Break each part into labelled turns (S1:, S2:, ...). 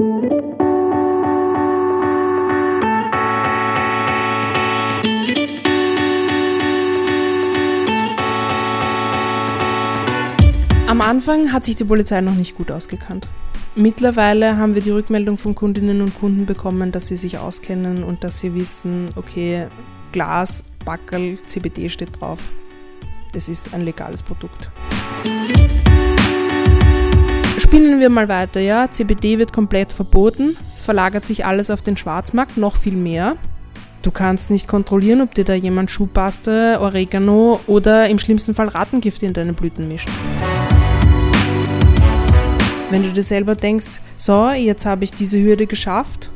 S1: Am Anfang hat sich die Polizei noch nicht gut ausgekannt. Mittlerweile haben wir die Rückmeldung von Kundinnen und Kunden bekommen, dass sie sich auskennen und dass sie wissen, okay, Glas, Backel, CBD steht drauf. Es ist ein legales Produkt. Spinnen wir mal weiter, ja. CBD wird komplett verboten. Es verlagert sich alles auf den Schwarzmarkt, noch viel mehr. Du kannst nicht kontrollieren, ob dir da jemand Schuhpaste, Oregano oder im schlimmsten Fall Rattengift in deine Blüten mischt. Wenn du dir selber denkst, so, jetzt habe ich diese Hürde geschafft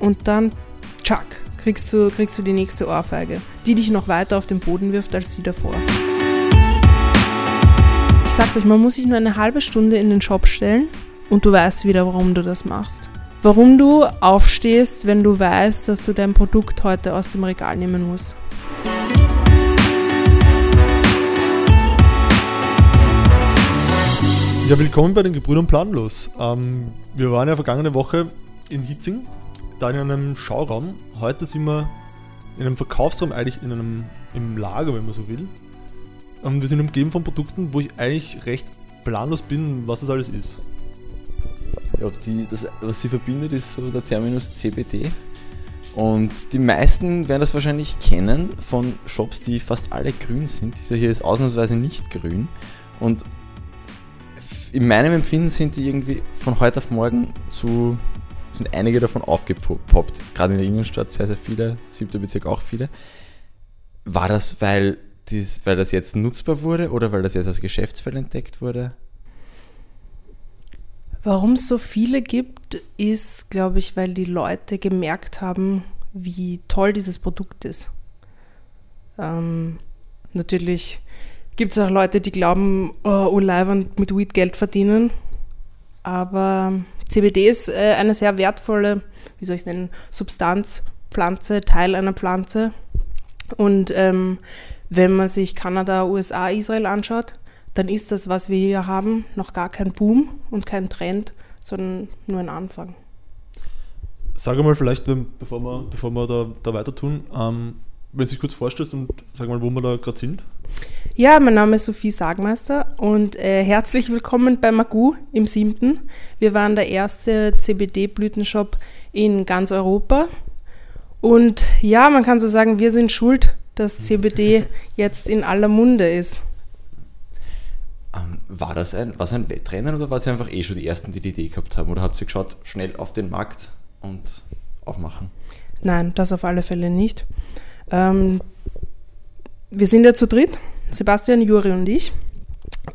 S1: und dann, tschack, kriegst du, kriegst du die nächste Ohrfeige, die dich noch weiter auf den Boden wirft als die davor. Sag's euch, man muss sich nur eine halbe Stunde in den Shop stellen und du weißt wieder, warum du das machst. Warum du aufstehst, wenn du weißt, dass du dein Produkt heute aus dem Regal nehmen musst.
S2: Ja, willkommen bei den Gebrüdern Planlos. Ähm, wir waren ja vergangene Woche in Hitzing, da in einem Schauraum. Heute sind wir in einem Verkaufsraum, eigentlich in einem im Lager, wenn man so will. Und wir sind umgeben von Produkten, wo ich eigentlich recht planlos bin, was das alles ist.
S3: Ja, die, das, was sie verbindet, ist so der Terminus CBD. Und die meisten werden das wahrscheinlich kennen von Shops, die fast alle grün sind. Dieser hier ist ausnahmsweise nicht grün. Und in meinem Empfinden sind die irgendwie von heute auf morgen zu, sind einige davon aufgepoppt. Gerade in der Innenstadt sehr, sehr viele, siebter Bezirk auch viele. War das, weil, dies, weil das jetzt nutzbar wurde oder weil das jetzt als Geschäftsfeld entdeckt wurde?
S1: Warum es so viele gibt, ist, glaube ich, weil die Leute gemerkt haben, wie toll dieses Produkt ist. Ähm, natürlich gibt es auch Leute, die glauben, oh, Leihwand mit Weed Geld verdienen. Aber CBD ist äh, eine sehr wertvolle, wie soll ich es nennen, Substanz, Pflanze, Teil einer Pflanze. Und ähm, wenn man sich Kanada, USA, Israel anschaut, dann ist das, was wir hier haben, noch gar kein Boom und kein Trend, sondern nur ein Anfang.
S2: Sag mal vielleicht, bevor wir, bevor wir da, da weiter tun, ähm, wenn du dich kurz vorstellst und sag mal, wo wir da gerade sind.
S1: Ja, mein Name ist Sophie Sagmeister und äh, herzlich willkommen bei Magu im siebten. Wir waren der erste CBD-Blütenshop in ganz Europa. Und ja, man kann so sagen, wir sind schuld, dass CBD jetzt in aller Munde ist.
S3: Ähm, war das ein, was ein Wettrennen oder war es einfach eh schon die ersten, die die Idee gehabt haben? Oder habt ihr geschaut, schnell auf den Markt und aufmachen?
S1: Nein, das auf alle Fälle nicht. Ähm, wir sind ja zu dritt, Sebastian, Juri und ich.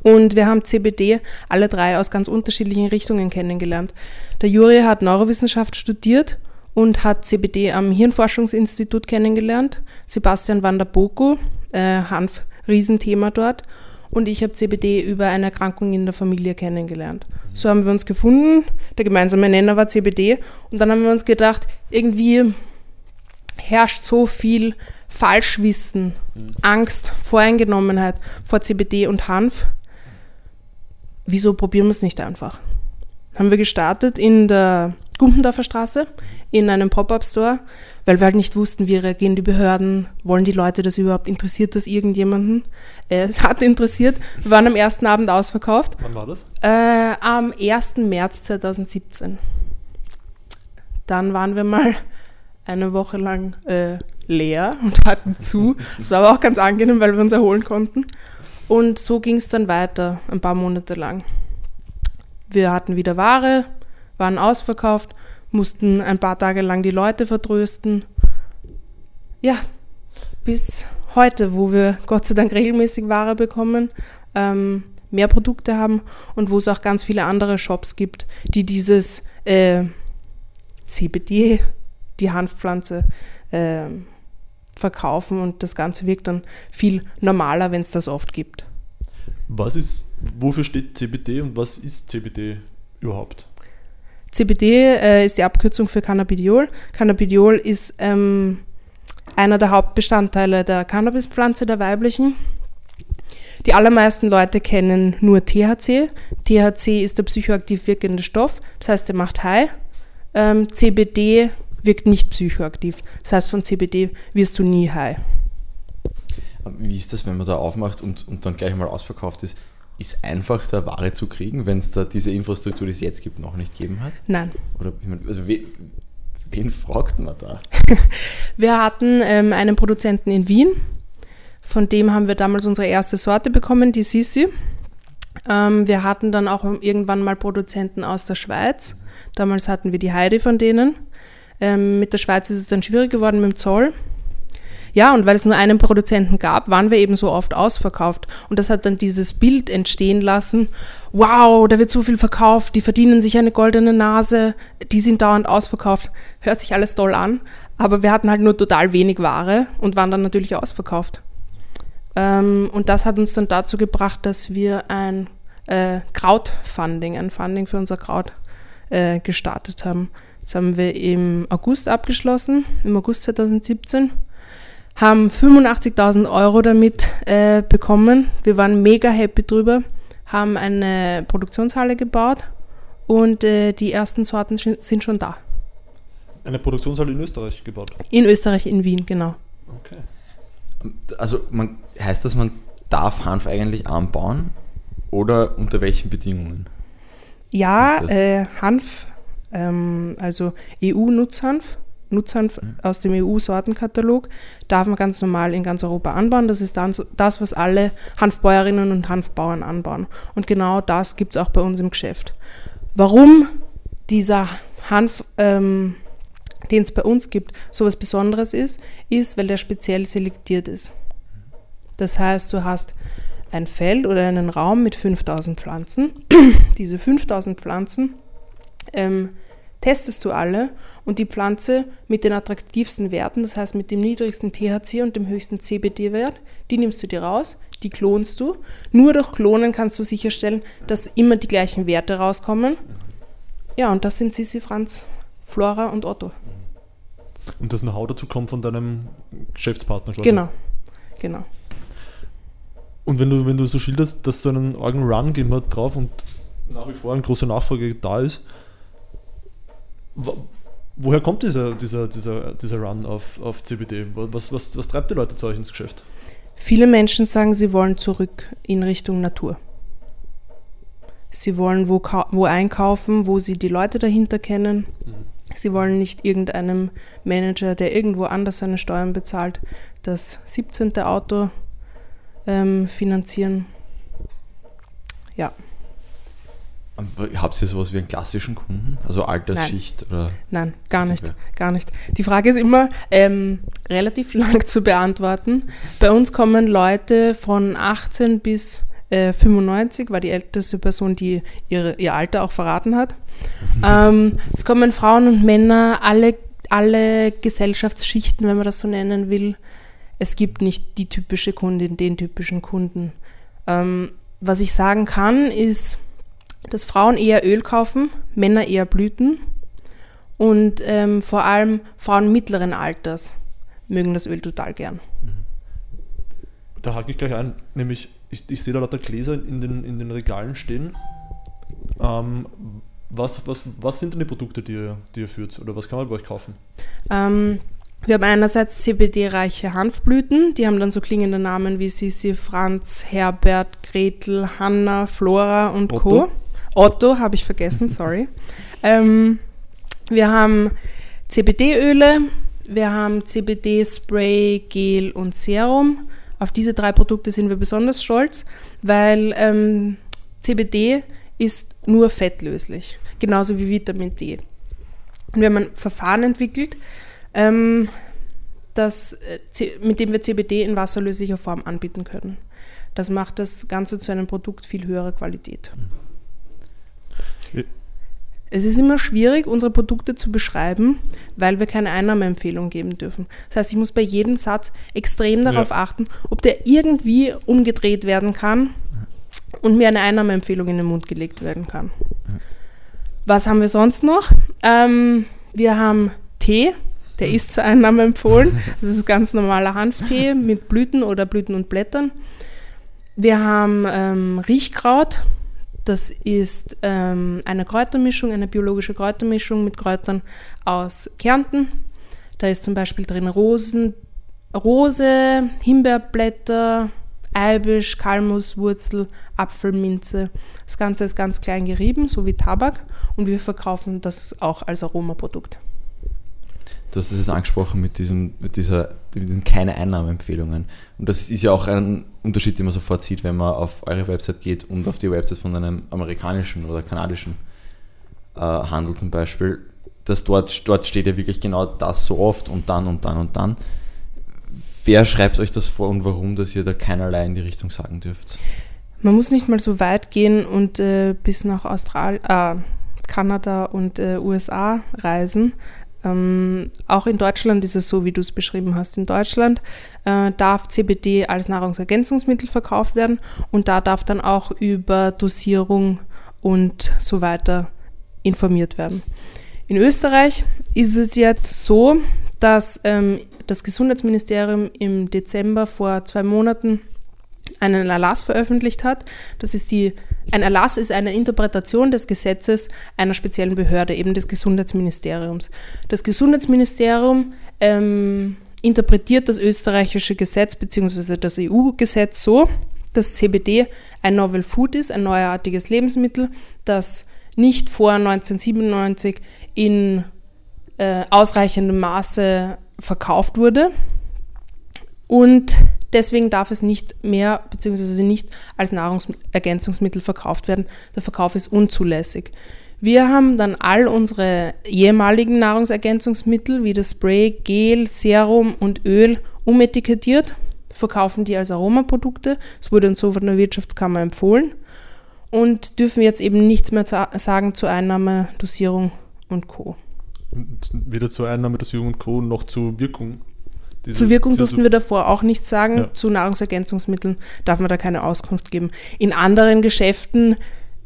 S1: Und wir haben CBD alle drei aus ganz unterschiedlichen Richtungen kennengelernt. Der Juri hat Neurowissenschaft studiert und hat CBD am Hirnforschungsinstitut kennengelernt. Sebastian van der Boko, äh, Hanf, Riesenthema dort. Und ich habe CBD über eine Erkrankung in der Familie kennengelernt. So haben wir uns gefunden. Der gemeinsame Nenner war CBD. Und dann haben wir uns gedacht, irgendwie herrscht so viel Falschwissen, mhm. Angst, Voreingenommenheit vor CBD und Hanf. Wieso probieren wir es nicht einfach? Haben wir gestartet in der Gumpendorfer Straße in einem Pop-Up-Store, weil wir halt nicht wussten, wie reagieren die Behörden, wollen die Leute das überhaupt, interessiert das irgendjemanden? Äh, es hat interessiert. Wir waren am ersten Abend ausverkauft.
S2: Wann war das?
S1: Äh, am 1. März 2017. Dann waren wir mal eine Woche lang äh, leer und hatten zu. Es war aber auch ganz angenehm, weil wir uns erholen konnten. Und so ging es dann weiter, ein paar Monate lang. Wir hatten wieder Ware, waren ausverkauft, mussten ein paar Tage lang die Leute vertrösten. Ja, bis heute, wo wir Gott sei Dank regelmäßig Ware bekommen, ähm, mehr Produkte haben und wo es auch ganz viele andere Shops gibt, die dieses äh, CBD die Hanfpflanze äh, verkaufen und das Ganze wirkt dann viel normaler, wenn es das oft gibt.
S2: Was ist, wofür steht CBD und was ist CBD überhaupt?
S1: CBD äh, ist die Abkürzung für Cannabidiol. Cannabidiol ist ähm, einer der Hauptbestandteile der Cannabispflanze, der weiblichen. Die allermeisten Leute kennen nur THC. THC ist der psychoaktiv wirkende Stoff, das heißt, er macht high. ähm, CBD wirkt nicht psychoaktiv. Das heißt, von CBD wirst du nie high.
S3: Wie ist das, wenn man da aufmacht und, und dann gleich mal ausverkauft ist? Ist einfach da Ware zu kriegen, wenn es da diese Infrastruktur, die es jetzt gibt, noch nicht gegeben hat?
S1: Nein.
S3: Oder also we, wen fragt man da?
S1: Wir hatten ähm, einen Produzenten in Wien, von dem haben wir damals unsere erste Sorte bekommen, die Sisi. Ähm, wir hatten dann auch irgendwann mal Produzenten aus der Schweiz. Damals hatten wir die Heidi von denen. Ähm, mit der Schweiz ist es dann schwierig geworden mit dem Zoll. Ja, und weil es nur einen Produzenten gab, waren wir eben so oft ausverkauft. Und das hat dann dieses Bild entstehen lassen. Wow, da wird so viel verkauft, die verdienen sich eine goldene Nase, die sind dauernd ausverkauft. Hört sich alles toll an, aber wir hatten halt nur total wenig Ware und waren dann natürlich ausverkauft. Ähm, und das hat uns dann dazu gebracht, dass wir ein äh, Krautfunding, ein Funding für unser Kraut äh, gestartet haben. Das haben wir im August abgeschlossen, im August 2017 haben 85.000 Euro damit äh, bekommen. Wir waren mega happy drüber, haben eine Produktionshalle gebaut und äh, die ersten Sorten sind schon da.
S2: Eine Produktionshalle in Österreich gebaut?
S1: In Österreich, in Wien, genau.
S3: Okay. Also man, heißt das, man darf Hanf eigentlich anbauen oder unter welchen Bedingungen?
S1: Ja, äh, Hanf, ähm, also EU-Nutzhanf Nutzhanf aus dem EU-Sortenkatalog darf man ganz normal in ganz Europa anbauen. Das ist dann das, was alle Hanfbäuerinnen und Hanfbauern anbauen. Und genau das gibt es auch bei uns im Geschäft. Warum dieser Hanf, ähm, den es bei uns gibt, so was Besonderes ist, ist, weil der speziell selektiert ist. Das heißt, du hast ein Feld oder einen Raum mit 5000 Pflanzen. Diese 5000 Pflanzen ähm, testest du alle und die Pflanze mit den attraktivsten Werten, das heißt mit dem niedrigsten THC und dem höchsten CBD-Wert, die nimmst du dir raus, die klonst du. Nur durch Klonen kannst du sicherstellen, dass immer die gleichen Werte rauskommen. Ja, und das sind Sissi, Franz, Flora und Otto.
S2: Und das Know-how dazu kommt von deinem Geschäftspartner quasi?
S1: Genau, genau.
S2: Und wenn du, wenn du so schilderst, dass so einen Organ Run gegeben hat drauf und nach wie vor eine große Nachfrage da ist, Woher kommt dieser, dieser, dieser, dieser Run auf, auf CBD? Was, was, was treibt die Leute zu euch ins Geschäft?
S1: Viele Menschen sagen, sie wollen zurück in Richtung Natur. Sie wollen wo, wo einkaufen, wo sie die Leute dahinter kennen. Mhm. Sie wollen nicht irgendeinem Manager, der irgendwo anders seine Steuern bezahlt, das 17. Auto ähm, finanzieren. Ja.
S3: Habt ihr sowas wie einen klassischen Kunden? Also Altersschicht?
S1: Nein,
S3: oder
S1: Nein gar nicht. Gar nicht. Die Frage ist immer ähm, relativ lang zu beantworten. Bei uns kommen Leute von 18 bis äh, 95, war die älteste Person, die ihre, ihr Alter auch verraten hat. ähm, es kommen Frauen und Männer, alle, alle Gesellschaftsschichten, wenn man das so nennen will. Es gibt nicht die typische Kundin, den typischen Kunden. Ähm, was ich sagen kann, ist, dass Frauen eher Öl kaufen, Männer eher Blüten und ähm, vor allem Frauen mittleren Alters mögen das Öl total gern.
S2: Da hake ich gleich ein, nämlich ich, ich sehe da lauter Gläser in den, in den Regalen stehen. Ähm, was, was, was sind denn die Produkte, die ihr, die ihr führt oder was kann man bei euch kaufen?
S1: Ähm, wir haben einerseits CBD-reiche Hanfblüten, die haben dann so klingende Namen wie Sisi, Franz, Herbert, Gretel, Hanna, Flora und Otto. Co. Otto habe ich vergessen, sorry. Ähm, wir haben CBD-Öle, wir haben CBD-Spray, Gel und Serum. Auf diese drei Produkte sind wir besonders stolz, weil ähm, CBD ist nur fettlöslich, genauso wie Vitamin D. Und wir haben ein Verfahren entwickelt, ähm, das, äh, mit dem wir CBD in wasserlöslicher Form anbieten können. Das macht das Ganze zu einem Produkt viel höherer Qualität. Es ist immer schwierig, unsere Produkte zu beschreiben, weil wir keine Einnahmeempfehlung geben dürfen. Das heißt, ich muss bei jedem Satz extrem darauf ja. achten, ob der irgendwie umgedreht werden kann und mir eine Einnahmeempfehlung in den Mund gelegt werden kann. Was haben wir sonst noch? Ähm, wir haben Tee, der ist zur Einnahme empfohlen. Das ist ganz normaler Hanftee mit Blüten oder Blüten und Blättern. Wir haben ähm, Riechkraut, Das ist ähm, eine Kräutermischung, eine biologische Kräutermischung mit Kräutern aus Kärnten. Da ist zum Beispiel drin Rosen, Rose, Himbeerblätter, Eibisch, Kalmuswurzel, Apfelminze. Das Ganze ist ganz klein gerieben, so wie Tabak. Und wir verkaufen das auch als Aromaprodukt.
S3: Du hast es jetzt angesprochen mit, diesem, mit, dieser, mit diesen keine Einnahmeempfehlungen. Und das ist ja auch ein Unterschied, den man sofort sieht, wenn man auf eure Website geht und auf die Website von einem amerikanischen oder kanadischen äh, Handel zum Beispiel. Dass dort, dort steht ja wirklich genau das so oft und dann und dann und dann. Wer schreibt euch das vor und warum, dass ihr da keinerlei in die Richtung sagen dürft?
S1: Man muss nicht mal so weit gehen und äh, bis nach Austral äh, Kanada und äh, USA reisen. Ähm, auch in Deutschland ist es so, wie du es beschrieben hast. In Deutschland äh, darf CBD als Nahrungsergänzungsmittel verkauft werden und da darf dann auch über Dosierung und so weiter informiert werden. In Österreich ist es jetzt so, dass ähm, das Gesundheitsministerium im Dezember vor zwei Monaten einen Erlass veröffentlicht hat. Das ist die, ein Erlass ist eine Interpretation des Gesetzes einer speziellen Behörde, eben des Gesundheitsministeriums. Das Gesundheitsministerium ähm, interpretiert das österreichische Gesetz bzw. das EU-Gesetz so, dass CBD ein Novel Food ist, ein neuartiges Lebensmittel, das nicht vor 1997 in äh, ausreichendem Maße verkauft wurde. Und deswegen darf es nicht mehr bzw. nicht als Nahrungsergänzungsmittel verkauft werden. Der Verkauf ist unzulässig. Wir haben dann all unsere ehemaligen Nahrungsergänzungsmittel wie das Spray, Gel, Serum und Öl umetikettiert, verkaufen die als Aromaprodukte. Es wurde uns so von der Wirtschaftskammer empfohlen und dürfen jetzt eben nichts mehr sagen zur Einnahme, Dosierung und Co.
S2: Weder zur Einnahme, Dosierung und Co. noch zur Wirkung.
S1: Diese, zur Wirkung durften wir davor auch nichts sagen. Ja. Zu Nahrungsergänzungsmitteln darf man da keine Auskunft geben. In anderen Geschäften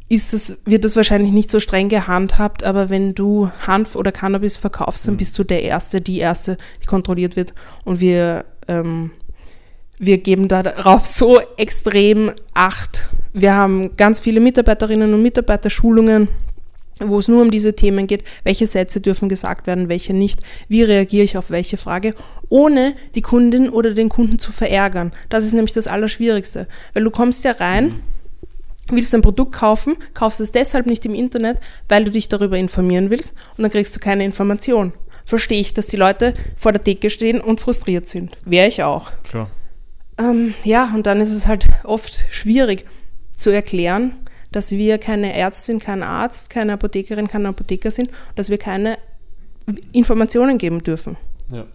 S1: ist das, wird das wahrscheinlich nicht so streng gehandhabt, aber wenn du Hanf oder Cannabis verkaufst, dann mhm. bist du der Erste, die Erste, die kontrolliert wird. Und wir, ähm, wir geben darauf so extrem Acht. Wir haben ganz viele Mitarbeiterinnen und Mitarbeiterschulungen wo es nur um diese Themen geht, welche Sätze dürfen gesagt werden, welche nicht, wie reagiere ich auf welche Frage, ohne die Kundin oder den Kunden zu verärgern. Das ist nämlich das Allerschwierigste, weil du kommst ja rein, willst ein Produkt kaufen, kaufst es deshalb nicht im Internet, weil du dich darüber informieren willst und dann kriegst du keine Information. Verstehe ich, dass die Leute vor der Decke stehen und frustriert sind. Wäre ich auch.
S2: Klar.
S1: Ähm, ja, und dann ist es halt oft schwierig zu erklären, dass wir keine Ärztin, kein Arzt, keine Apothekerin, kein Apotheker sind, dass wir keine Informationen geben dürfen.
S3: Ja.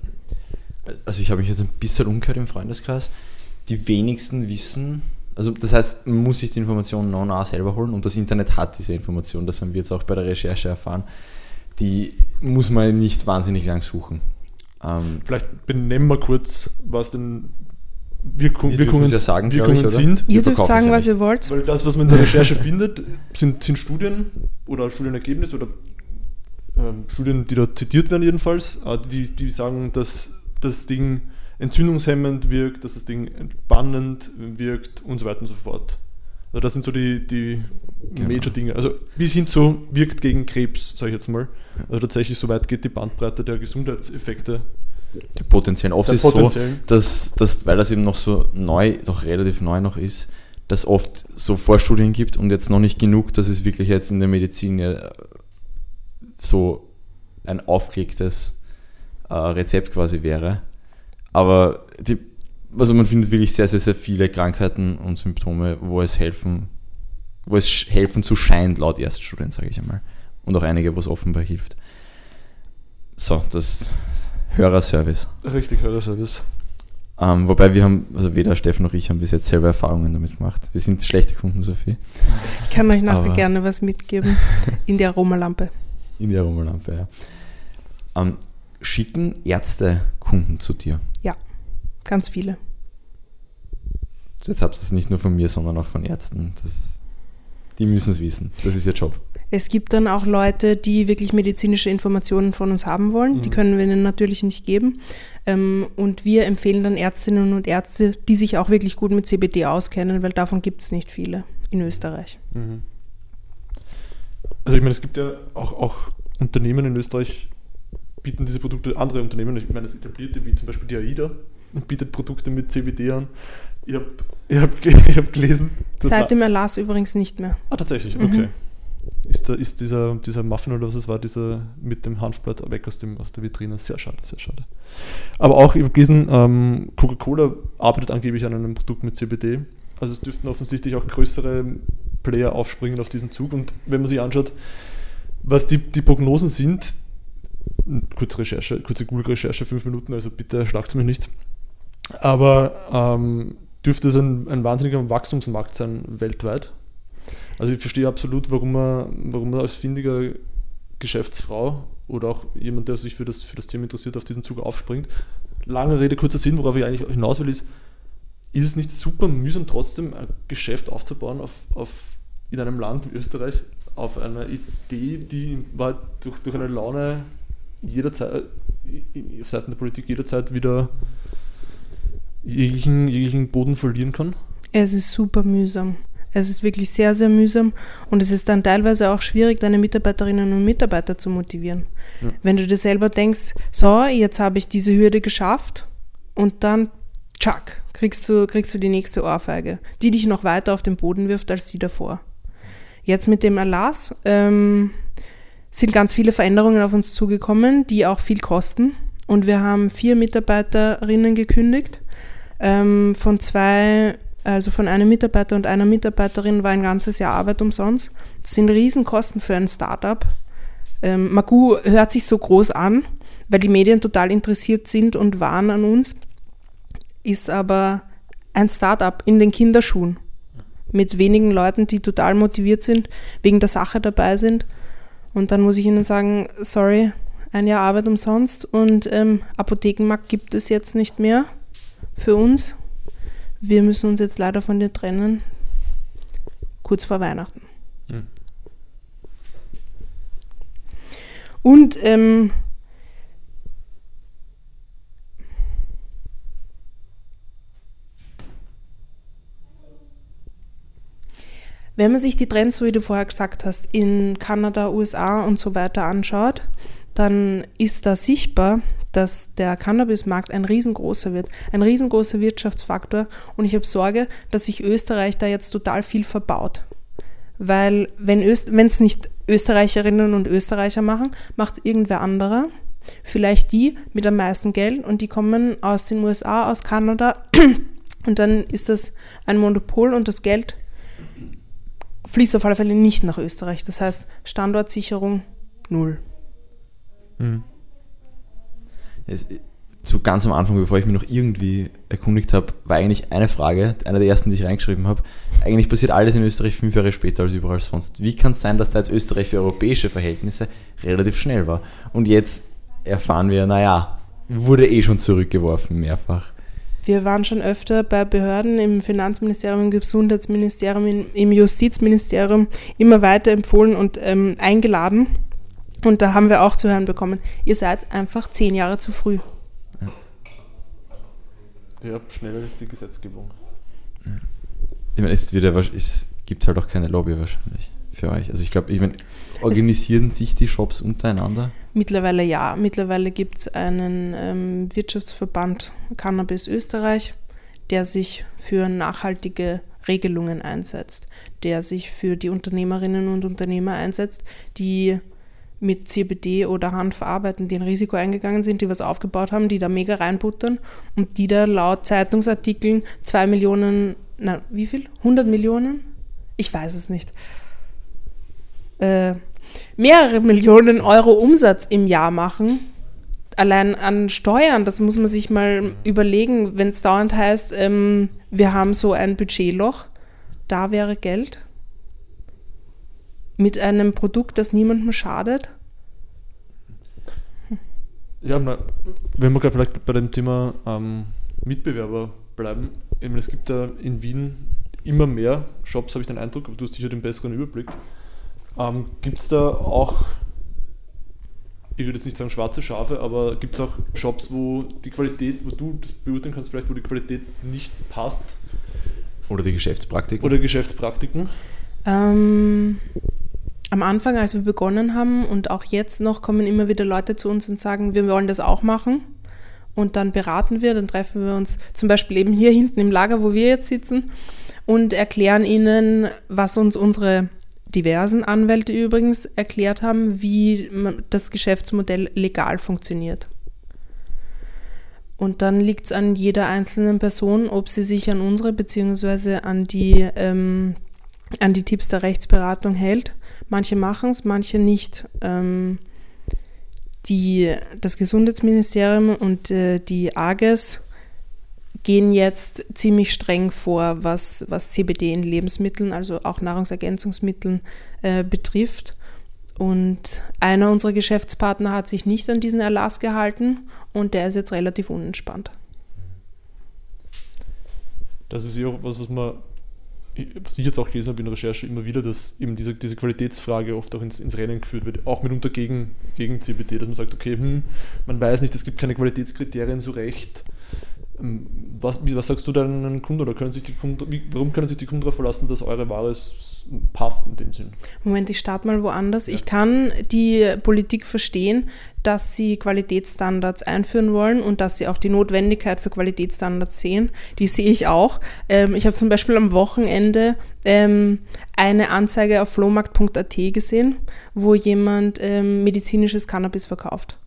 S3: Also ich habe mich jetzt ein bisschen umgehört im Freundeskreis. Die wenigsten wissen, also das heißt, man muss sich die Informationen noch nah selber holen und das Internet hat diese Informationen, das haben wir jetzt auch bei der Recherche erfahren. Die muss man nicht wahnsinnig lang suchen.
S2: Ähm, Vielleicht benennen wir kurz, was denn Wirkung,
S3: wir
S2: Wirkungen,
S3: ja sagen,
S2: Wirkungen
S3: ich,
S2: sind.
S1: Ihr dürft sagen, was ihr wollt.
S2: Weil das, was man in der Recherche findet, sind, sind Studien oder Studienergebnisse oder ähm, Studien, die da zitiert werden jedenfalls, äh, die, die sagen, dass das Ding entzündungshemmend wirkt, dass das Ding entspannend wirkt und so weiter und so fort. Also das sind so die, die genau. Major-Dinge. Also bis hin zu wirkt gegen Krebs, sage ich jetzt mal. Also tatsächlich so weit geht die Bandbreite der Gesundheitseffekte
S3: der potenziellen. Oft der ist es so, dass, dass, weil das eben noch so neu, doch relativ neu noch ist, dass oft so Vorstudien gibt und jetzt noch nicht genug, dass es wirklich jetzt in der Medizin ja so ein aufgelegtes äh, Rezept quasi wäre. Aber die, also man findet wirklich sehr, sehr, sehr viele Krankheiten und Symptome, wo es helfen, wo es helfen zu scheint, laut Erststudien, sage ich einmal. Und auch einige, wo es offenbar hilft. So, das Hörerservice.
S2: Richtig, Hörerservice.
S3: Ähm, wobei wir haben, also weder Steffen noch ich haben bis jetzt selber Erfahrungen damit gemacht. Wir sind schlechte Kunden, Sophie.
S1: Ich kann euch nachher Aber gerne was mitgeben. In die Aromalampe.
S3: In die Aromalampe, ja. Ähm, schicken Ärzte Kunden zu dir?
S1: Ja, ganz viele.
S3: Jetzt habt ihr es nicht nur von mir, sondern auch von Ärzten. Das, die müssen es wissen. Das ist ihr Job.
S1: Es gibt dann auch Leute, die wirklich medizinische Informationen von uns haben wollen. Mhm. Die können wir ihnen natürlich nicht geben. Ähm, und wir empfehlen dann Ärztinnen und Ärzte, die sich auch wirklich gut mit CBD auskennen, weil davon gibt es nicht viele in Österreich.
S2: Mhm. Also ich meine, es gibt ja auch, auch Unternehmen in Österreich, bieten diese Produkte andere Unternehmen. Ich meine, das etablierte, wie zum Beispiel die AIDA, bietet Produkte mit CBD an. Ich habe ich hab, ich hab gelesen.
S1: Seit dem Erlass übrigens nicht mehr.
S2: Ah, tatsächlich, okay. Mhm. Ist, da, ist dieser, dieser Muffin oder was es war, dieser mit dem Hanfblatt weg aus, dem, aus der Vitrine. Sehr schade, sehr schade. Aber auch, habe gelesen, ähm, Coca-Cola arbeitet angeblich an einem Produkt mit CBD. Also es dürften offensichtlich auch größere Player aufspringen auf diesen Zug. Und wenn man sich anschaut, was die, die Prognosen sind, kurze Recherche, kurze Google-Recherche, fünf Minuten, also bitte schlagt es mich nicht. Aber ähm, dürfte es ein, ein wahnsinniger Wachstumsmarkt sein weltweit. Also ich verstehe absolut, warum man, warum man als findiger Geschäftsfrau oder auch jemand, der sich für das, für das Thema interessiert, auf diesen Zug aufspringt. Lange Rede, kurzer Sinn, worauf ich eigentlich hinaus will, ist, ist es nicht super mühsam, trotzdem ein Geschäft aufzubauen auf, auf, in einem Land wie Österreich auf einer Idee, die war durch, durch eine Laune jederzeit, auf Seiten der Politik jederzeit wieder jeglichen, jeglichen Boden verlieren kann?
S1: Es ist super mühsam. Es ist wirklich sehr, sehr mühsam und es ist dann teilweise auch schwierig, deine Mitarbeiterinnen und Mitarbeiter zu motivieren. Ja. Wenn du dir selber denkst, so, jetzt habe ich diese Hürde geschafft und dann, tschack, kriegst du, kriegst du die nächste Ohrfeige, die dich noch weiter auf den Boden wirft als die davor. Jetzt mit dem Erlass ähm, sind ganz viele Veränderungen auf uns zugekommen, die auch viel kosten. Und wir haben vier Mitarbeiterinnen gekündigt. Ähm, von zwei also von einem Mitarbeiter und einer Mitarbeiterin war ein ganzes Jahr Arbeit umsonst. Das sind Riesenkosten für ein Startup. Ähm, Magu hört sich so groß an, weil die Medien total interessiert sind und waren an uns, ist aber ein Startup in den Kinderschuhen mit wenigen Leuten, die total motiviert sind, wegen der Sache dabei sind. Und dann muss ich ihnen sagen, sorry, ein Jahr Arbeit umsonst und ähm, Apothekenmarkt gibt es jetzt nicht mehr für uns wir müssen uns jetzt leider von dir trennen, kurz vor Weihnachten. Hm. Und ähm, wenn man sich die Trends, so wie du vorher gesagt hast, in Kanada, USA und so weiter anschaut, dann ist da sichtbar, dass der Cannabismarkt ein riesengroßer wird, ein riesengroßer Wirtschaftsfaktor und ich habe Sorge, dass sich Österreich da jetzt total viel verbaut. Weil wenn es nicht Österreicherinnen und Österreicher machen, macht es irgendwer anderer. Vielleicht die mit am meisten Geld und die kommen aus den USA, aus Kanada und dann ist das ein Monopol und das Geld fließt auf alle Fälle nicht nach Österreich. Das heißt Standortsicherung null. Mhm.
S3: Es, so ganz am Anfang, bevor ich mich noch irgendwie erkundigt habe, war eigentlich eine Frage, einer der ersten, die ich reingeschrieben habe. Eigentlich passiert alles in Österreich fünf Jahre später als überall sonst. Wie kann es sein, dass da jetzt Österreich für europäische Verhältnisse relativ schnell war? Und jetzt erfahren wir, naja, wurde eh schon zurückgeworfen, mehrfach.
S1: Wir waren schon öfter bei Behörden im Finanzministerium, im Gesundheitsministerium, im Justizministerium immer weiter empfohlen und ähm, eingeladen und da haben wir auch zu hören bekommen, ihr seid einfach zehn Jahre zu früh.
S2: Ja, schneller ist die Gesetzgebung.
S3: Ich meine, es, wird ja, es gibt halt auch keine Lobby wahrscheinlich für euch. Also ich glaube, ich meine, organisieren es sich die Shops untereinander?
S1: Mittlerweile ja. Mittlerweile gibt es einen ähm, Wirtschaftsverband Cannabis Österreich, der sich für nachhaltige Regelungen einsetzt, der sich für die Unternehmerinnen und Unternehmer einsetzt, die mit CBD oder Hanf arbeiten, die ein Risiko eingegangen sind, die was aufgebaut haben, die da mega reinbuttern und die da laut Zeitungsartikeln zwei Millionen, na, wie viel? 100 Millionen? Ich weiß es nicht. Äh, mehrere Millionen Euro Umsatz im Jahr machen. Allein an Steuern, das muss man sich mal überlegen, wenn es dauernd heißt, ähm, wir haben so ein Budgetloch, da wäre Geld mit einem Produkt, das niemandem schadet?
S2: Ja, na, wenn wir gerade vielleicht bei dem Thema ähm, Mitbewerber bleiben, ich meine, es gibt ja in Wien immer mehr Shops, habe ich den Eindruck, aber du hast sicher den besseren Überblick. Ähm, gibt es da auch, ich würde jetzt nicht sagen schwarze Schafe, aber gibt es auch Shops, wo die Qualität, wo du das beurteilen kannst, vielleicht wo die Qualität nicht passt?
S3: Oder die Geschäftspraktiken?
S2: Oder Geschäftspraktiken?
S1: Ähm, am Anfang, als wir begonnen haben und auch jetzt noch, kommen immer wieder Leute zu uns und sagen, wir wollen das auch machen. Und dann beraten wir, dann treffen wir uns zum Beispiel eben hier hinten im Lager, wo wir jetzt sitzen, und erklären ihnen, was uns unsere diversen Anwälte übrigens erklärt haben, wie das Geschäftsmodell legal funktioniert. Und dann liegt es an jeder einzelnen Person, ob sie sich an unsere bzw. an die, ähm, an die Tipps der Rechtsberatung hält. Manche machen es, manche nicht. Ähm, die, das Gesundheitsministerium und äh, die AGES gehen jetzt ziemlich streng vor, was, was CBD in Lebensmitteln, also auch Nahrungsergänzungsmitteln äh, betrifft. Und einer unserer Geschäftspartner hat sich nicht an diesen Erlass gehalten und der ist jetzt relativ unentspannt.
S2: Das ist ja auch was, was man was ich jetzt auch gelesen habe in der Recherche immer wieder, dass eben diese, diese Qualitätsfrage oft auch ins, ins Rennen geführt wird, auch mitunter gegen, gegen CBD, dass man sagt, okay, hm, man weiß nicht, es gibt keine Qualitätskriterien so recht. Ähm, was, was sagst du deinen Kunden oder können sich die Kunden, wie, warum können sich die Kunden darauf verlassen, dass eure Ware passt in dem Sinn?
S1: Moment, ich starte mal woanders. Ja. Ich kann die Politik verstehen, dass sie Qualitätsstandards einführen wollen und dass sie auch die Notwendigkeit für Qualitätsstandards sehen. Die sehe ich auch. Ähm, ich habe zum Beispiel am Wochenende ähm, eine Anzeige auf flohmarkt.at gesehen, wo jemand medizinisches Cannabis verkauft.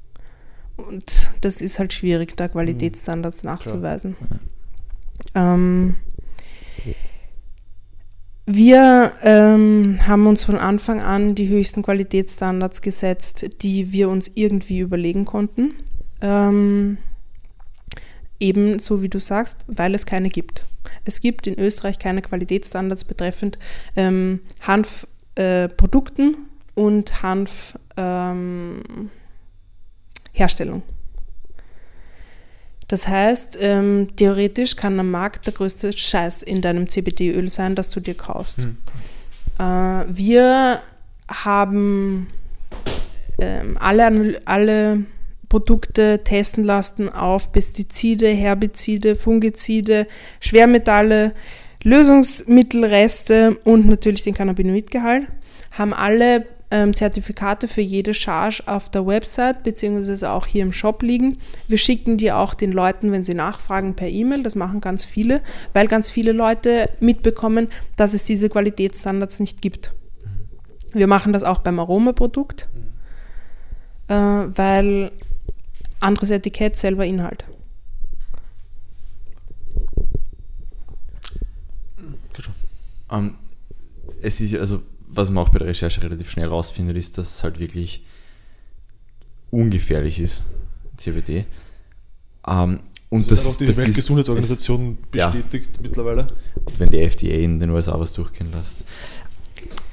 S1: Und das ist halt schwierig, da Qualitätsstandards mhm. nachzuweisen. Ähm, wir ähm, haben uns von Anfang an die höchsten Qualitätsstandards gesetzt, die wir uns irgendwie überlegen konnten. Ähm, ebenso wie du sagst, weil es keine gibt. Es gibt in Österreich keine Qualitätsstandards betreffend ähm, Hanfprodukten äh, und Hanfherstellung. Ähm, das heißt, ähm, theoretisch kann am Markt der größte Scheiß in deinem CBD-Öl sein, das du dir kaufst. Hm. Äh, wir haben ähm, alle, alle Produkte testen lassen auf Pestizide, Herbizide, Fungizide, Schwermetalle, Lösungsmittelreste und natürlich den Cannabinoidgehalt. Haben alle ähm, Zertifikate für jede Charge auf der Website beziehungsweise auch hier im Shop liegen. Wir schicken die auch den Leuten, wenn sie nachfragen, per E-Mail. Das machen ganz viele, weil ganz viele Leute mitbekommen, dass es diese Qualitätsstandards nicht gibt. Wir machen das auch beim Aromaprodukt, äh, weil anderes Etikett, selber Inhalt.
S3: Um, ähm, es ist also was man auch bei der Recherche relativ schnell rausfindet, ist, dass es halt wirklich ungefährlich ist, CBD. Ähm, und das,
S2: das auch die Weltgesundheitsorganisation es, bestätigt ja. mittlerweile.
S3: Und wenn die FDA in den USA was durchgehen lässt.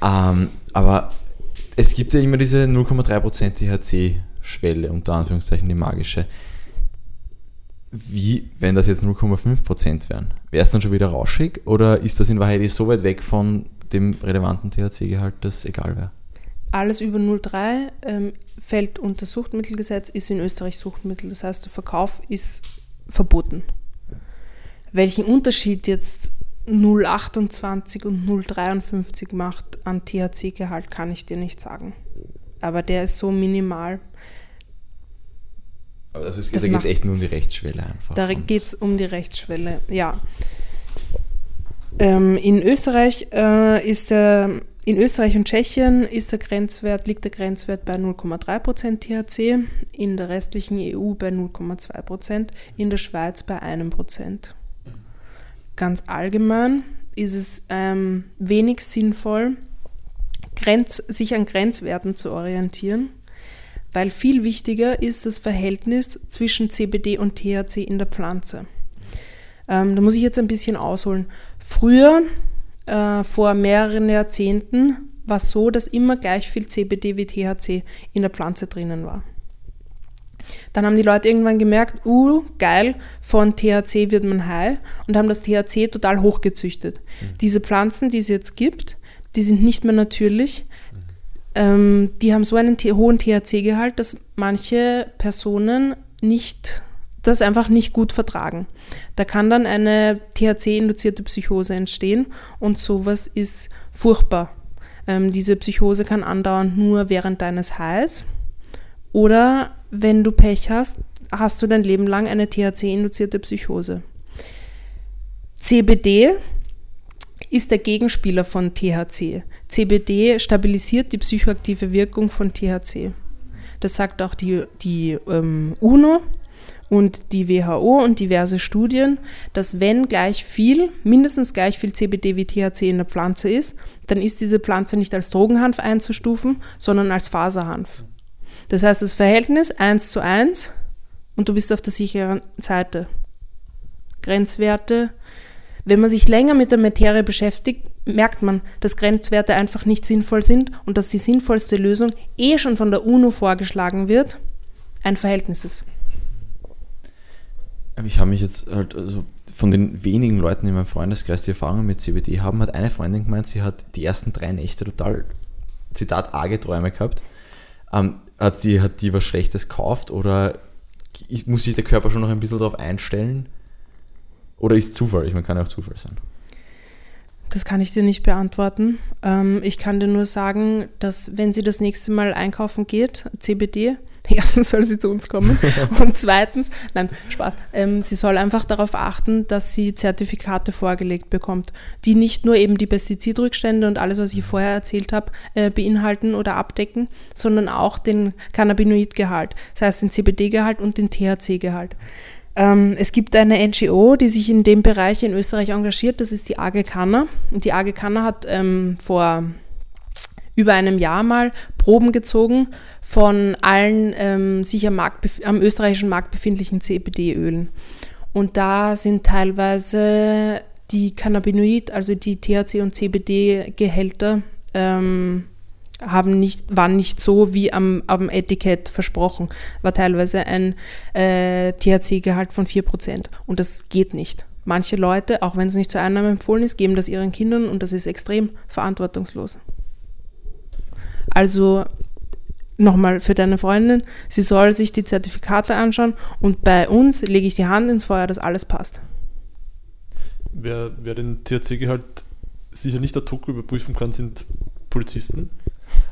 S3: Ähm, aber es gibt ja immer diese 0,3% THC-Schwelle, unter Anführungszeichen die magische. Wie, wenn das jetzt 0,5% wären? Wäre es dann schon wieder rauschig oder ist das in Wahrheit so weit weg von dem relevanten THC-Gehalt das egal wäre?
S1: Alles über 0,3 ähm, fällt unter Suchtmittelgesetz, ist in Österreich Suchtmittel. Das heißt, der Verkauf ist verboten. Welchen Unterschied jetzt 0,28 und 0,53 macht an THC-Gehalt, kann ich dir nicht sagen. Aber der ist so minimal.
S3: Also es, da geht es echt nur um die Rechtsschwelle einfach.
S1: Da geht es um die Rechtsschwelle, ja. Ähm, in Österreich äh, ist der in Österreich und Tschechien ist der Grenzwert, liegt der Grenzwert bei 0,3% THC, in der restlichen EU bei 0,2%, in der Schweiz bei 1%. Ganz allgemein ist es ähm, wenig sinnvoll, Grenz, sich an Grenzwerten zu orientieren, weil viel wichtiger ist das Verhältnis zwischen CBD und THC in der Pflanze. Ähm, da muss ich jetzt ein bisschen ausholen. Früher, äh, vor mehreren Jahrzehnten, war es so, dass immer gleich viel CBD wie THC in der Pflanze drinnen war. Dann haben die Leute irgendwann gemerkt, uh, geil, von THC wird man high und haben das THC total hochgezüchtet. Mhm. Diese Pflanzen, die es jetzt gibt, die sind nicht mehr natürlich. Mhm. Ähm, die haben so einen hohen THC-Gehalt, dass manche Personen nicht das einfach nicht gut vertragen. Da kann dann eine THC-induzierte Psychose entstehen und sowas ist furchtbar, Ähm, diese Psychose kann andauern nur während deines Heils. Oder wenn du Pech hast, hast du dein Leben lang eine THC-induzierte Psychose. CBD ist der Gegenspieler von THC. CBD stabilisiert die psychoaktive Wirkung von THC. Das sagt auch die, die ähm, UNO und die WHO und diverse Studien, dass wenn gleich viel, mindestens gleich viel CBD wie THC in der Pflanze ist, dann ist diese Pflanze nicht als Drogenhanf einzustufen, sondern als Faserhanf. Das heißt, das Verhältnis 1 zu 1 und du bist auf der sicheren Seite. Grenzwerte. Wenn man sich länger mit der Materie beschäftigt, merkt man, dass Grenzwerte einfach nicht sinnvoll sind und dass die sinnvollste Lösung eh schon von der UNO vorgeschlagen wird, ein Verhältnis ist.
S3: Ich habe mich jetzt halt, also von den wenigen Leuten in meinem Freundeskreis, die Erfahrungen mit CBD haben, hat eine Freundin gemeint, sie hat die ersten drei Nächte total, Zitat, arge Träume gehabt. Ähm, hat, sie, hat die was Schlechtes gekauft oder muss sich der Körper schon noch ein bisschen darauf einstellen? Oder ist Zufall? Ich meine, kann ja auch Zufall sein.
S1: Das kann ich dir nicht beantworten. Ähm, ich kann dir nur sagen, dass wenn sie das nächste Mal einkaufen geht, CBD, erstens soll sie zu uns kommen und zweitens, nein, Spaß, ähm, sie soll einfach darauf achten, dass sie Zertifikate vorgelegt bekommt, die nicht nur eben die Pestizidrückstände und alles, was ich vorher erzählt habe, äh, beinhalten oder abdecken, sondern auch den Cannabinoidgehalt, das heißt den CBD-Gehalt und den THC-Gehalt. Ähm, es gibt eine NGO, die sich in dem Bereich in Österreich engagiert, das ist die AG Kanner. Und die AG Kanner hat ähm, vor über einem Jahr mal Proben gezogen von allen ähm, sich am, Markt, am österreichischen Markt befindlichen CBD-Ölen. Und da sind teilweise die Cannabinoid, also die THC- und CBD-Gehälter, ähm, haben nicht, waren nicht so wie am, am Etikett versprochen. War teilweise ein äh, THC-Gehalt von 4%. Und das geht nicht. Manche Leute, auch wenn es nicht zur Einnahme empfohlen ist, geben das ihren Kindern und das ist extrem verantwortungslos. Also nochmal für deine Freundin, sie soll sich die Zertifikate anschauen und bei uns lege ich die Hand ins Feuer, dass alles passt.
S2: Wer, wer den THC-Gehalt sicher nicht ad hoc überprüfen kann, sind Polizisten.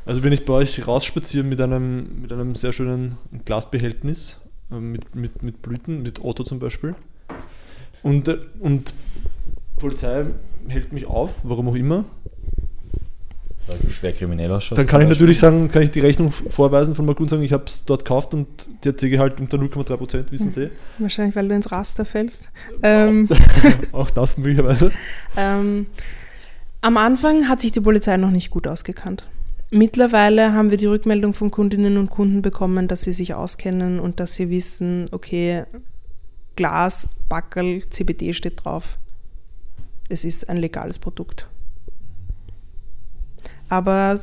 S2: Also wenn ich bei euch rausspaziere mit einem, mit einem sehr schönen Glasbehältnis, äh, mit, mit, mit Blüten, mit Otto zum Beispiel, und, äh, und Polizei hält mich auf, warum auch immer,
S3: schwer kriminell ausschaust.
S2: Dann kann ich natürlich sagen, kann ich die Rechnung vorweisen von Mark und sagen, ich habe es dort gekauft und die hat Gehalt unter 0,3 Prozent, wissen Sie.
S1: Wahrscheinlich, weil du ins Raster fällst. Ähm,
S2: auch das möglicherweise.
S1: Ähm, am Anfang hat sich die Polizei noch nicht gut ausgekannt. Mittlerweile haben wir die Rückmeldung von Kundinnen und Kunden bekommen, dass sie sich auskennen und dass sie wissen, okay, Glas, Backel, CBD steht drauf. Es ist ein legales Produkt. Aber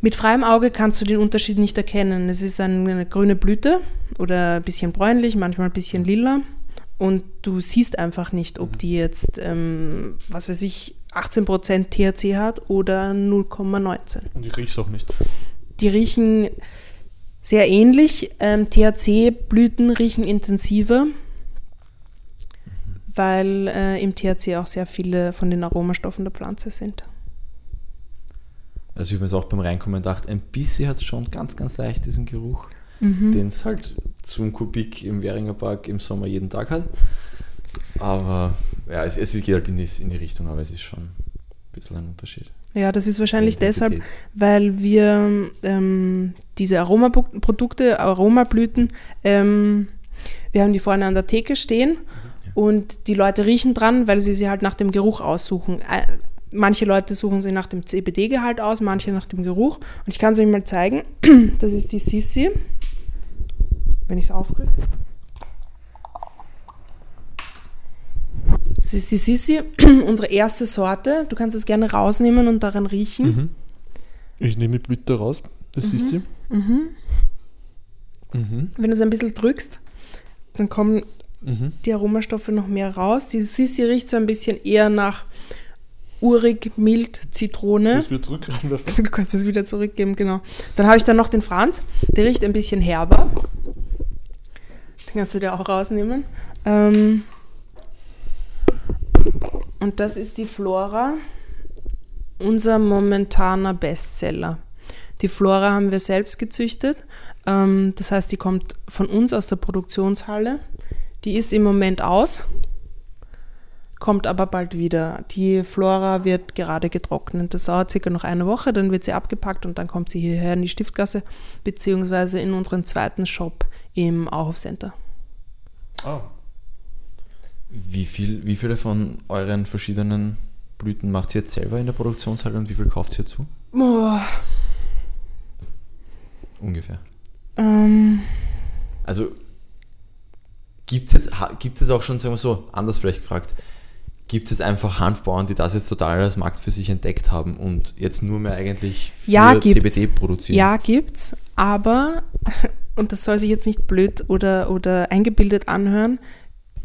S1: mit freiem Auge kannst du den Unterschied nicht erkennen. Es ist eine grüne Blüte oder ein bisschen bräunlich, manchmal ein bisschen lila. Und du siehst einfach nicht, ob die jetzt, ähm, was weiß ich, 18% THC hat oder 0,19.
S2: Und die riecht auch nicht.
S1: Die riechen sehr ähnlich. Ähm, THC-Blüten riechen intensiver, weil äh, im THC auch sehr viele von den Aromastoffen der Pflanze sind.
S3: Also ich habe mir auch beim Reinkommen gedacht, ein bisschen hat es schon ganz, ganz leicht diesen Geruch, mhm. den es halt zum Kubik im Währinger Park im Sommer jeden Tag hat. Aber ja, es, es geht halt in die, in die Richtung, aber es ist schon ein bisschen ein Unterschied.
S1: Ja, das ist wahrscheinlich deshalb, weil wir ähm, diese Aromaprodukte, Aromablüten, ähm, wir haben die vorne an der Theke stehen ja. und die Leute riechen dran, weil sie sie halt nach dem Geruch aussuchen manche Leute suchen sie nach dem CBD-Gehalt aus, manche nach dem Geruch. Und ich kann es euch mal zeigen. Das ist die Sissi. Wenn ich es aufkriege. Das ist die Sissi, unsere erste Sorte. Du kannst es gerne rausnehmen und daran riechen. Mhm.
S2: Ich nehme die Blüte raus, das mhm. Sissi. Mhm.
S1: Mhm. Wenn du es ein bisschen drückst, dann kommen mhm. die Aromastoffe noch mehr raus. Die Sissi riecht so ein bisschen eher nach urig, mild, Zitrone. Du kannst es wieder zurückgeben, genau. Dann habe ich dann noch den Franz, der riecht ein bisschen herber. Den kannst du dir auch rausnehmen. Ähm und das ist die Flora. unser momentaner Bestseller. Die Flora haben wir selbst gezüchtet. Ähm, das heißt, die kommt von uns aus der Produktionshalle. Die ist im Moment aus, kommt aber bald wieder. Die Flora wird gerade getrocknet. Das dauert circa noch eine Woche, dann wird sie abgepackt und dann kommt sie hierher in die Stiftgasse, beziehungsweise in unseren zweiten Shop im Auhof Center.
S3: Oh. Wie, viel, wie viele von euren verschiedenen Blüten macht ihr jetzt selber in der Produktionshalle und wie viel kauft ihr zu?
S1: Boah.
S3: Ungefähr.
S1: Ähm,
S3: Also gibt es jetzt, gibt's jetzt auch schon, sagen wir so, anders vielleicht gefragt, gibt es jetzt einfach Hanfbauern, die das jetzt total als Markt für sich entdeckt haben und jetzt nur mehr eigentlich für
S1: Ja.
S3: CBD produzieren?
S1: Ja, gibt's, aber, und das soll sich jetzt nicht blöd oder, oder eingebildet anhören,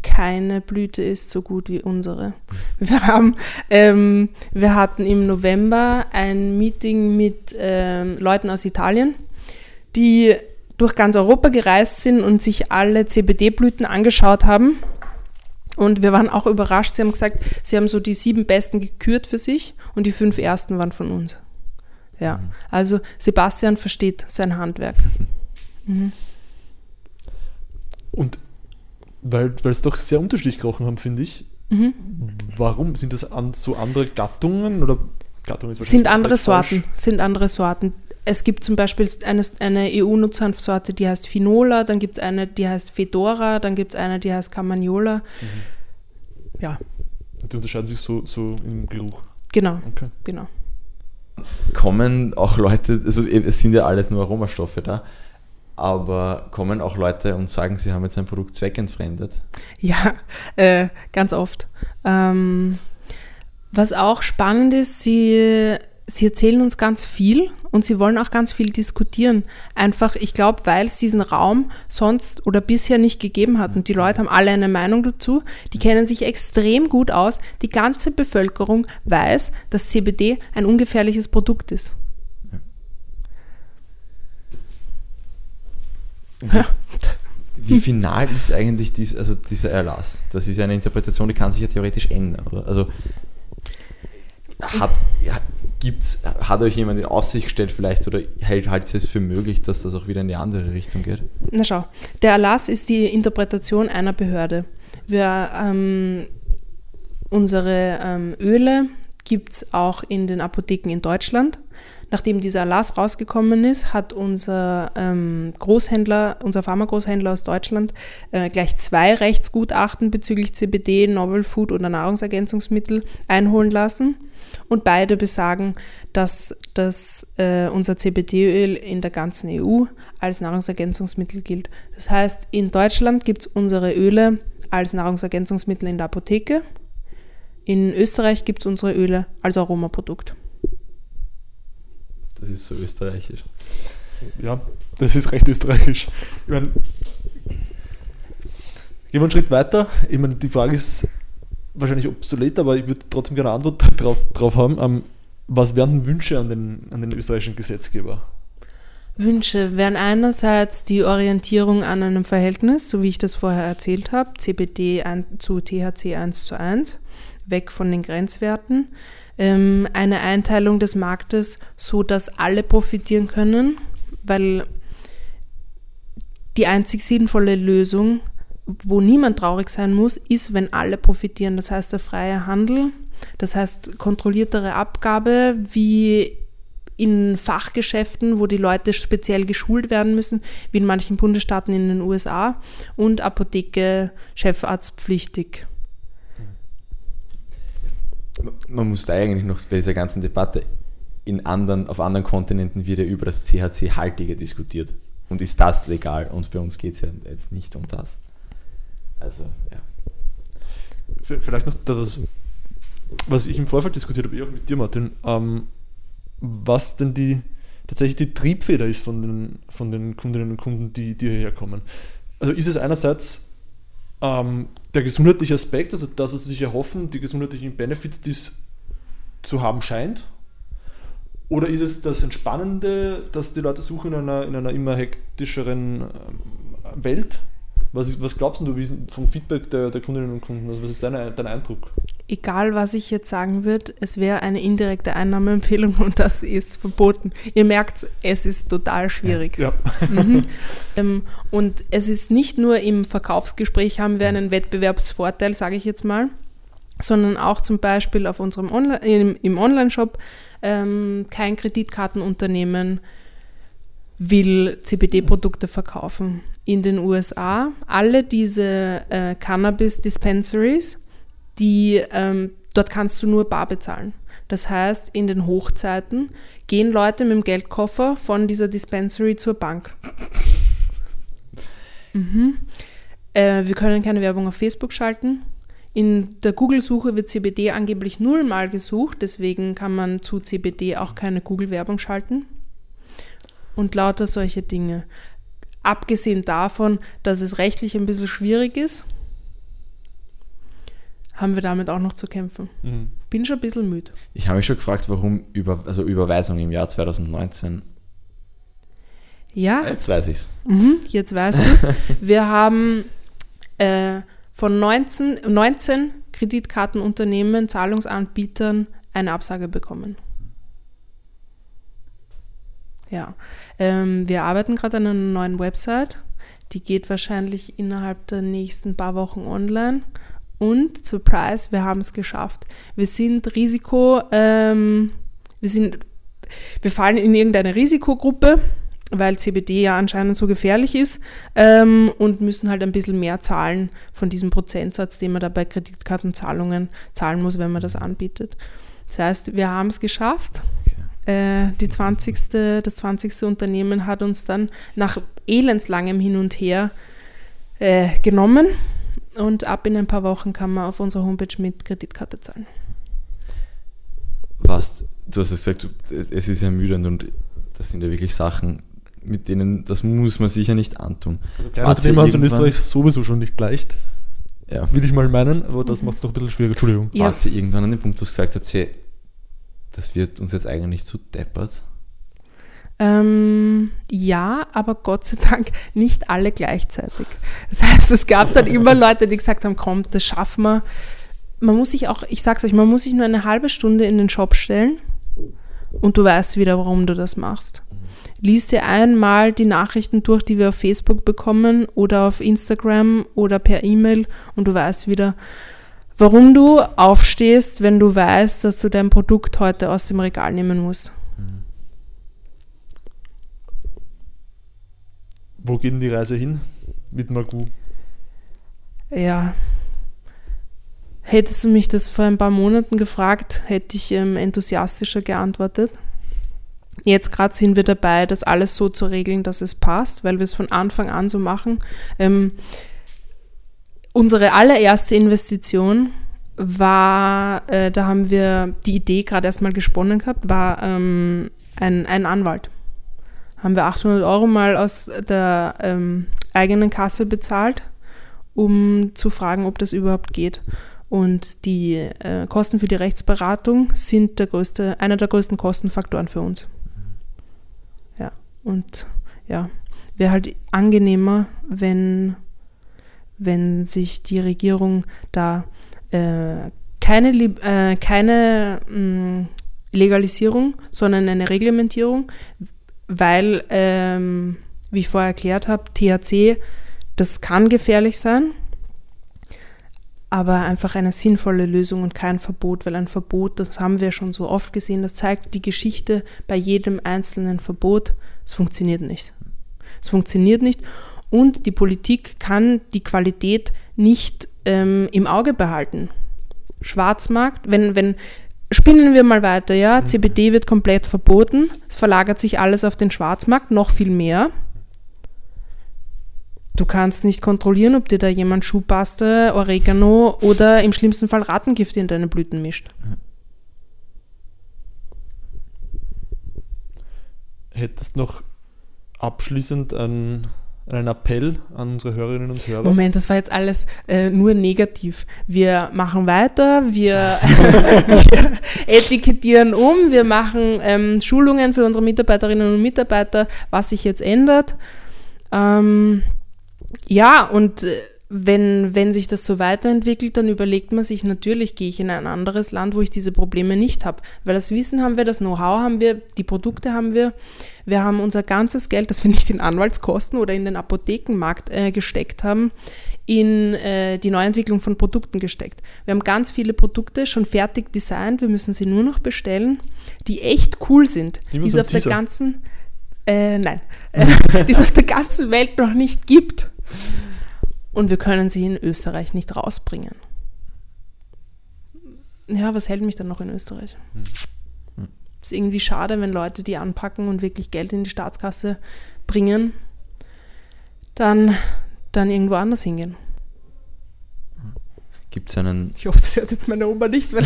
S1: keine Blüte ist so gut wie unsere. Wir, haben, ähm, wir hatten im November ein Meeting mit ähm, Leuten aus Italien, die durch ganz Europa gereist sind und sich alle CBD-Blüten angeschaut haben. Und wir waren auch überrascht. Sie haben gesagt, sie haben so die sieben besten gekürt für sich und die fünf ersten waren von uns. Ja, also Sebastian versteht sein Handwerk.
S2: Und weil weil es doch sehr unterschiedlich gerochen haben, finde ich.
S1: Mhm.
S2: Warum? Sind das an, so andere Gattungen oder Gattungen
S1: Sind andere. Sorten, sind andere Sorten. Es gibt zum Beispiel eine, eine EU-Nutzhanfsorte, die heißt Finola, dann gibt es eine, die heißt Fedora, dann gibt es eine, die heißt Carmagnola. Ja,
S2: Die unterscheiden sich so, so im Geruch.
S1: genau,
S2: Okay.
S1: genau.
S3: Kommen auch Leute, also es sind ja alles nur Aromastoffe da, aber kommen auch Leute und sagen, sie haben jetzt ein Produkt zweckentfremdet?
S1: Ja, äh, ganz oft. Ähm, was auch spannend ist, sie, sie erzählen uns ganz viel und sie wollen auch ganz viel diskutieren. Einfach, ich glaube, weil es diesen Raum sonst oder bisher nicht gegeben hat und die Leute haben alle eine Meinung dazu, die kennen sich extrem gut aus. Die ganze Bevölkerung weiß, dass CBD ein ungefährliches Produkt ist. Ja.
S3: Wie final ist eigentlich dies, also dieser Erlass? Das ist ja eine Interpretation, die kann sich ja theoretisch ändern, oder? Also hat, gibt's, hat euch jemand in Aussicht gestellt vielleicht oder hält, haltet es für möglich, dass das auch wieder in die andere Richtung geht?
S1: Na schau, der Erlass ist die Interpretation einer Behörde. Wir, ähm, unsere ähm, Öle gibt es auch in den Apotheken in Deutschland. Nachdem dieser Erlass rausgekommen ist, hat unser ähm, Großhändler, unser Pharmagroßhändler aus Deutschland äh, gleich zwei Rechtsgutachten bezüglich CBD, Novel Food oder Nahrungsergänzungsmittel einholen lassen. Und beide besagen, dass das, äh, unser CBD-Öl in der ganzen EU als Nahrungsergänzungsmittel gilt. Das heißt, in Deutschland gibt es unsere Öle als Nahrungsergänzungsmittel in der Apotheke. In Österreich gibt es unsere Öle als Aromaprodukt.
S3: Das ist so österreichisch.
S2: Ja, das ist recht österreichisch. Ich meine, gehen wir einen Schritt weiter. Ich meine, die Frage ist wahrscheinlich obsolet, aber ich würde trotzdem gerne eine Antwort drauf, drauf haben. Ähm, was wären denn Wünsche an den, an den österreichischen Gesetzgeber?
S1: Wünsche wären einerseits die Orientierung an einem Verhältnis, so wie ich das vorher erzählt habe, CBD ein, zu THC 1 zu 1, weg von den Grenzwerten. Ähm, eine Einteilung des Marktes, so dass alle profitieren können, weil die einzig sinnvolle Lösung, wo niemand traurig sein muss, ist, wenn alle profitieren. Das heißt, der freie Handel, das heißt kontrolliertere Abgabe, wie in Fachgeschäften, wo die Leute speziell geschult werden müssen, wie in manchen Bundesstaaten in den USA und Apotheke chefarztpflichtig.
S3: Man muss da eigentlich noch bei dieser ganzen Debatte in anderen, auf anderen Kontinenten wird ja über das CHC-Haltige diskutiert. Und ist das legal? Und bei uns geht es ja jetzt nicht um das. Also, ja.
S2: Vielleicht noch das, was ich im Vorfeld diskutiert habe, eh auch mit dir, Martin, ähm, was denn die tatsächlich die Triebfeder ist von den, von den Kundinnen und Kunden, die, die hierher kommen. Also ist es einerseits ähm, der gesundheitliche Aspekt, also das, was sie sich erhoffen, die gesundheitlichen Benefits, die es zu haben scheint? Oder ist es das Entspannende, das die Leute suchen in einer, in einer immer hektischeren ähm, Welt? Was, was glaubst du vom Feedback der, der Kundinnen und Kunden? Also was ist dein, dein Eindruck?
S1: Egal, was ich jetzt sagen würde, es wäre eine indirekte Einnahmeempfehlung und das ist verboten. Ihr merkt, es ist total schwierig.
S2: Ja.
S1: Mhm. Ähm, und es ist nicht nur im Verkaufsgespräch haben wir einen Wettbewerbsvorteil, sage ich jetzt mal, sondern auch zum Beispiel auf unserem Onli im, im Online-Shop. Ähm, kein Kreditkartenunternehmen will CBD-Produkte verkaufen. In den USA alle diese äh, Cannabis-Dispensaries, die ähm, dort kannst du nur bar bezahlen. Das heißt, in den Hochzeiten gehen Leute mit dem Geldkoffer von dieser Dispensary zur Bank. Mhm. Äh, wir können keine Werbung auf Facebook schalten. In der Google-Suche wird CBD angeblich nullmal gesucht, deswegen kann man zu CBD auch keine Google-Werbung schalten. Und lauter solche Dinge. Abgesehen davon, dass es rechtlich ein bisschen schwierig ist, haben wir damit auch noch zu kämpfen. Mhm. Bin schon ein bisschen müde.
S3: Ich habe mich schon gefragt, warum über, also Überweisung im Jahr 2019.
S1: Ja.
S3: Jetzt weiß ich es.
S1: Mhm, jetzt weißt du es. wir haben äh, von 19, 19 Kreditkartenunternehmen, Zahlungsanbietern eine Absage bekommen. Ja, ähm, wir arbeiten gerade an einer neuen Website. Die geht wahrscheinlich innerhalb der nächsten paar Wochen online. Und Surprise, wir haben es geschafft. Wir sind Risiko, ähm, wir sind, wir fallen in irgendeine Risikogruppe, weil CBD ja anscheinend so gefährlich ist ähm, und müssen halt ein bisschen mehr zahlen von diesem Prozentsatz, den man da bei Kreditkartenzahlungen zahlen muss, wenn man das anbietet. Das heißt, wir haben es geschafft. Äh, die 20. Das 20. Unternehmen hat uns dann nach elendslangem Hin und Her äh, genommen und ab in ein paar Wochen kann man auf unserer Homepage mit Kreditkarte zahlen.
S3: Was, du hast gesagt, es ist ermüdend und das sind ja wirklich Sachen, mit denen, das muss man sicher nicht antun.
S2: Also kleine Unternehmer in Österreich sowieso schon nicht leicht.
S3: Ja.
S2: Will ich mal meinen, aber das mhm. macht es doch ein bisschen schwieriger. Entschuldigung.
S3: Ja. Wart ihr irgendwann an dem Punkt, wo du gesagt habt, hey, das wird uns jetzt eigentlich zu deppert?
S1: Ähm, ja, aber Gott sei Dank nicht alle gleichzeitig. Das heißt, es gab dann immer Leute, die gesagt haben, komm, das schaffen wir. Man muss sich auch, ich sag's euch, man muss sich nur eine halbe Stunde in den Shop stellen und du weißt wieder, warum du das machst. Lies dir einmal die Nachrichten durch, die wir auf Facebook bekommen oder auf Instagram oder per E-Mail und du weißt wieder, warum du aufstehst, wenn du weißt, dass du dein Produkt heute aus dem Regal nehmen musst.
S2: Wo geht denn die Reise hin mit Magu?
S1: Ja. Hättest du mich das vor ein paar Monaten gefragt, hätte ich ähm, enthusiastischer geantwortet. Jetzt gerade sind wir dabei, das alles so zu regeln, dass es passt, weil wir es von Anfang an so machen. Ähm, unsere allererste Investition war, äh, da haben wir die Idee gerade erstmal gesponnen gehabt, war ähm, ein, ein Anwalt haben wir 800 Euro mal aus der ähm, eigenen Kasse bezahlt, um zu fragen, ob das überhaupt geht. Und die äh, Kosten für die Rechtsberatung sind der größte, einer der größten Kostenfaktoren für uns. Ja, und ja, wäre halt angenehmer, wenn, wenn sich die Regierung da äh, keine, äh, keine mh, mm, Legalisierung, sondern eine Reglementierung weil, ähm, wie ich vorher erklärt habe, THC, das kann gefährlich sein, aber einfach eine sinnvolle Lösung und kein Verbot, weil ein Verbot, das haben wir schon so oft gesehen, das zeigt die Geschichte bei jedem einzelnen Verbot, es funktioniert nicht. Es funktioniert nicht und die Politik kann die Qualität nicht ähm, im Auge behalten. Schwarzmarkt, wenn, wenn Spinnen wir mal weiter, ja. Mhm. CBD wird komplett verboten. Es verlagert sich alles auf den Schwarzmarkt, noch viel mehr. Du kannst nicht kontrollieren, ob dir da jemand Schuhpaste, Oregano oder im schlimmsten Fall Rattengift in deine Blüten mischt.
S2: Hättest noch abschließend ein einen Appell an unsere Hörerinnen und Hörer?
S1: Moment, das war jetzt alles äh, nur negativ. Wir machen weiter, wir, wir etikettieren um, wir machen ähm, Schulungen für unsere Mitarbeiterinnen und Mitarbeiter, was sich jetzt ändert. Ähm, Ja, und äh, wenn, wenn sich das so weiterentwickelt, dann überlegt man sich natürlich, gehe ich in ein anderes Land, wo ich diese Probleme nicht habe. Weil das Wissen haben wir, das Know-how haben wir, die Produkte haben wir. Wir haben unser ganzes Geld, das wir nicht in Anwaltskosten oder in den Apothekenmarkt äh, gesteckt haben, in äh, die Neuentwicklung von Produkten gesteckt. Wir haben ganz viele Produkte schon fertig designt, wir müssen sie nur noch bestellen, die echt cool sind, die es auf der ganzen, äh, nein, die es auf der ganzen Welt noch nicht gibt und wir können sie in Österreich nicht rausbringen. Ja, was hält mich dann noch in Österreich? Hm. Ist irgendwie schade, wenn Leute die anpacken und wirklich Geld in die Staatskasse bringen, dann, dann irgendwo anders hingehen.
S3: Gibt es einen.
S1: Ich hoffe, das hört jetzt meine Oma nicht.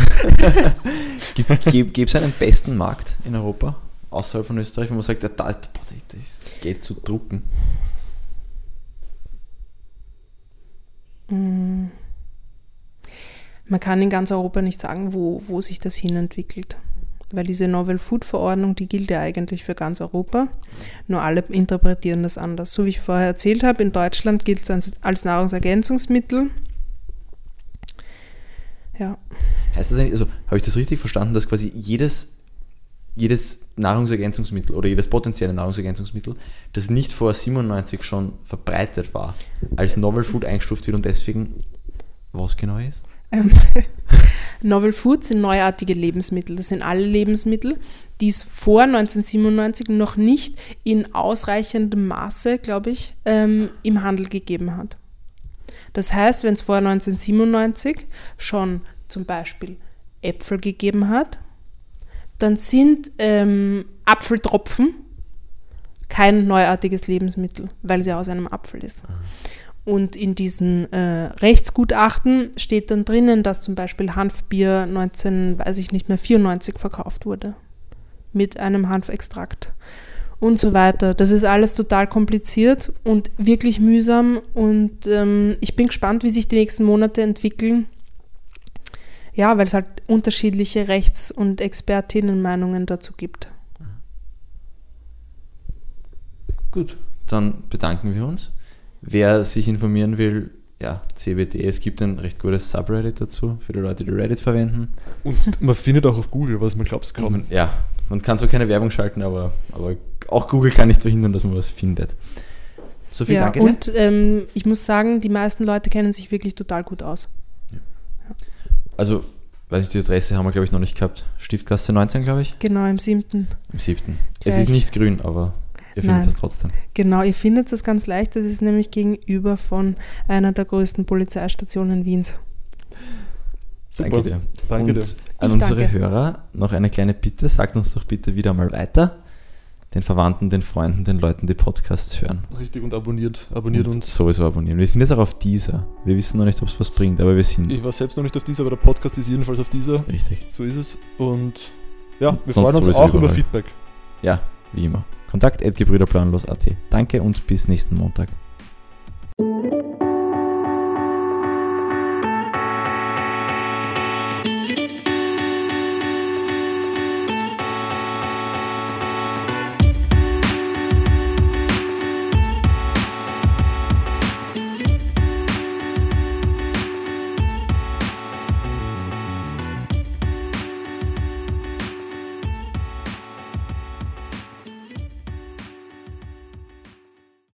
S3: Gibt es einen besten Markt in Europa, außerhalb von Österreich, wo man sagt, da, da, da ist Geld zu drucken?
S1: Man kann in ganz Europa nicht sagen, wo, wo sich das hinentwickelt. Weil diese Novel Food Verordnung, die gilt ja eigentlich für ganz Europa. Nur alle interpretieren das anders. So wie ich vorher erzählt habe, in Deutschland gilt es als Nahrungsergänzungsmittel. Ja.
S3: Heißt das eigentlich, also habe ich das richtig verstanden, dass quasi jedes, jedes Nahrungsergänzungsmittel oder jedes potenzielle Nahrungsergänzungsmittel, das nicht vor 97 schon verbreitet war, als Novel Food eingestuft wird und deswegen was genau ist?
S1: Ähm, Novel Food sind neuartige Lebensmittel. Das sind alle Lebensmittel, die es vor 1997 noch nicht in ausreichendem Maße, glaube ich, ähm, im Handel gegeben hat. Das heißt, wenn es vor 1997 schon zum Beispiel Äpfel gegeben hat, dann sind ähm, Apfeltropfen kein neuartiges Lebensmittel, weil sie aus einem Apfel ist. Ah. Und in diesen äh, Rechtsgutachten steht dann drinnen, dass zum Beispiel Hanfbier 19, weiß ich nicht mehr, 94 verkauft wurde. Mit einem Hanfextrakt und so weiter. Das ist alles total kompliziert und wirklich mühsam. Und ähm, ich bin gespannt, wie sich die nächsten Monate entwickeln. Ja, weil es halt unterschiedliche Rechts- und Expertinnenmeinungen dazu gibt.
S3: Gut, dann bedanken wir uns. Wer sich informieren will, ja, CBD, es gibt ein recht gutes Subreddit dazu, für die Leute, die Reddit verwenden.
S2: Und man findet auch auf Google, was man glaubt, kaum.
S3: Ja, man kann so keine Werbung schalten, aber, aber auch Google kann nicht verhindern, dass man was findet.
S1: So viel ja, danke. Und ähm, ich muss sagen, die meisten Leute kennen sich wirklich total gut aus.
S3: Also, weiß ich, die Adresse haben wir, glaube ich, noch nicht gehabt. Stiftgasse 19, glaube ich.
S1: Genau, im siebten.
S3: Im siebten. Es ist nicht grün, aber ihr findet es trotzdem.
S1: Genau, ihr findet es ganz leicht. Das ist nämlich gegenüber von einer der größten Polizeistationen Wiens.
S3: Super. Danke dir. Danke Und dir. an ich unsere danke. Hörer noch eine kleine Bitte. Sagt uns doch bitte wieder mal weiter. Den Verwandten, den Freunden, den Leuten, die Podcasts hören.
S2: Richtig und abonniert, abonniert und uns.
S3: Sowieso abonnieren. Wir sind jetzt auch auf dieser. Wir wissen noch nicht, ob es was bringt, aber wir sind.
S2: Ich war selbst noch nicht auf dieser, aber der Podcast ist jedenfalls auf dieser.
S3: Richtig.
S2: So ist es. Und ja, wir freuen uns auch überall. über Feedback.
S3: Ja, wie immer. Kontakt@gebrüderplanlos.at. Danke und bis nächsten Montag.